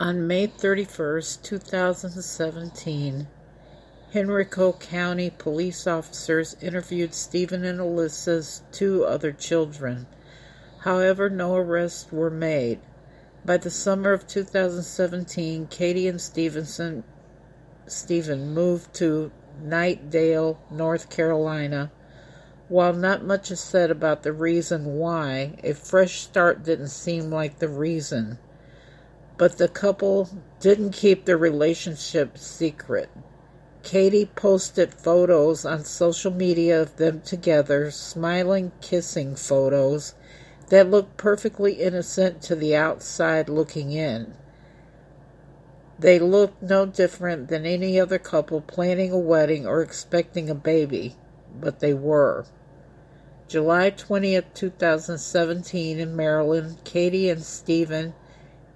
On May 31, 2017, Henrico County police officers interviewed Steven and Alyssa's two other children. However, no arrests were made. By the summer of 2017, Katie and Stevenson Steven moved to Knightdale, North Carolina. While not much is said about the reason why, a fresh start didn't seem like the reason. But the couple didn't keep their relationship secret. Katie posted photos on social media of them together, smiling, kissing photos that looked perfectly innocent to the outside looking in. They looked no different than any other couple planning a wedding or expecting a baby, but they were. July 20th, 2017, in Maryland, Katie and Steven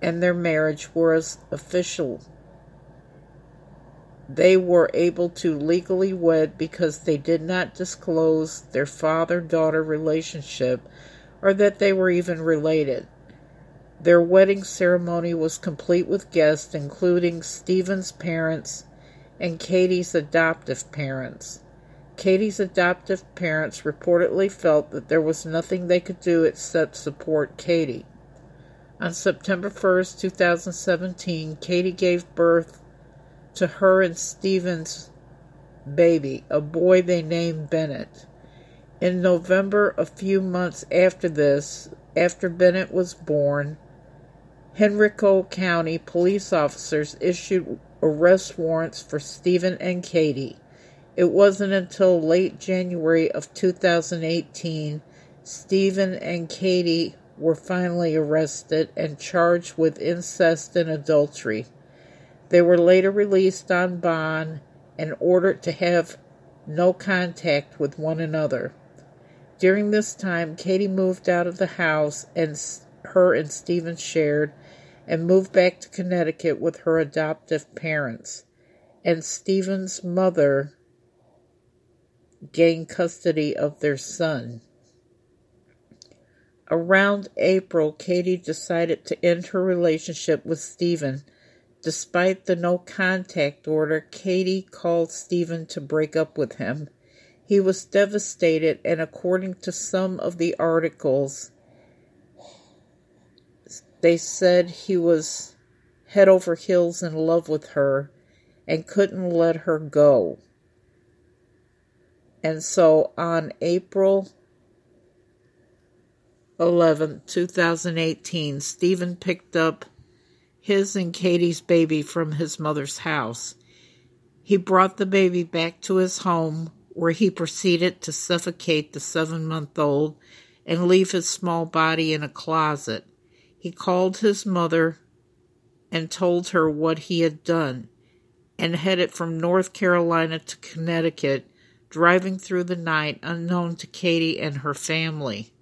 and their marriage was official. They were able to legally wed because they did not disclose their father daughter relationship or that they were even related. Their wedding ceremony was complete with guests, including Steven's parents and Katie's adoptive parents. Katie's adoptive parents reportedly felt that there was nothing they could do except support Katie. On September 1st, 2017, Katie gave birth to her and Steven's baby, a boy they named Bennett. In November, a few months after this, after Bennett was born, Henrico County police officers issued arrest warrants for Steven and Katie. It wasn't until late January of 2018 Steven and Katie were finally arrested and charged with incest and adultery. They were later released on bond and ordered to have no contact with one another. During this time, Katie moved out of the house and her and Steven shared and moved back to Connecticut with her adoptive parents. And Steven's mother gained custody of their son. Around April, Katie decided to end her relationship with Steven. Despite the no contact order, Katie called Steven to break up with him. He was devastated, and according to some of the articles, they said he was head over heels in love with her and couldn't let her go. And so on April 11, 2018, Steven picked up his and Katie's baby from his mother's house. He brought the baby back to his home where he proceeded to suffocate the seven month old and leave his small body in a closet. He called his mother and told her what he had done and headed from North Carolina to Connecticut, driving through the night unknown to Katie and her family.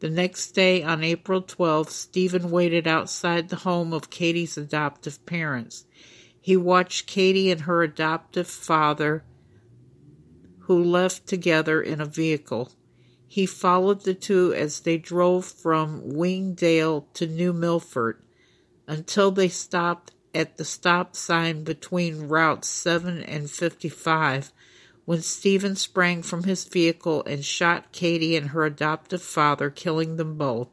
The next day, on April 12th, Steven waited outside the home of Katie's adoptive parents. He watched Katie and her adoptive father, who left together in a vehicle. He followed the two as they drove from Wingdale to New Milford until they stopped at the stop sign between routes 7 and 55 when Steven sprang from his vehicle and shot Katie and her adoptive father, killing them both.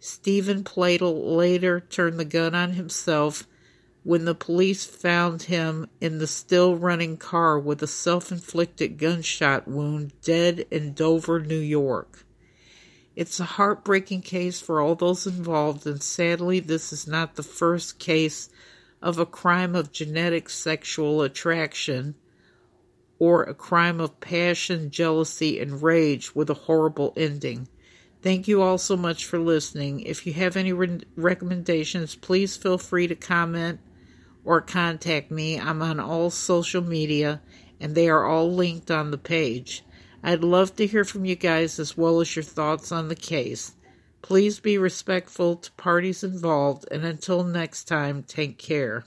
Steven Pladl later turned the gun on himself when the police found him in the still running car with a self inflicted gunshot wound, dead in Dover, New York. It's a heartbreaking case for all those involved, and sadly, this is not the first case of a crime of genetic sexual attraction or a crime of passion, jealousy, and rage with a horrible ending. Thank you all so much for listening. If you have any re- recommendations, please feel free to comment or contact me. I'm on all social media and they are all linked on the page. I'd love to hear from you guys as well as your thoughts on the case. Please be respectful to parties involved and until next time, take care.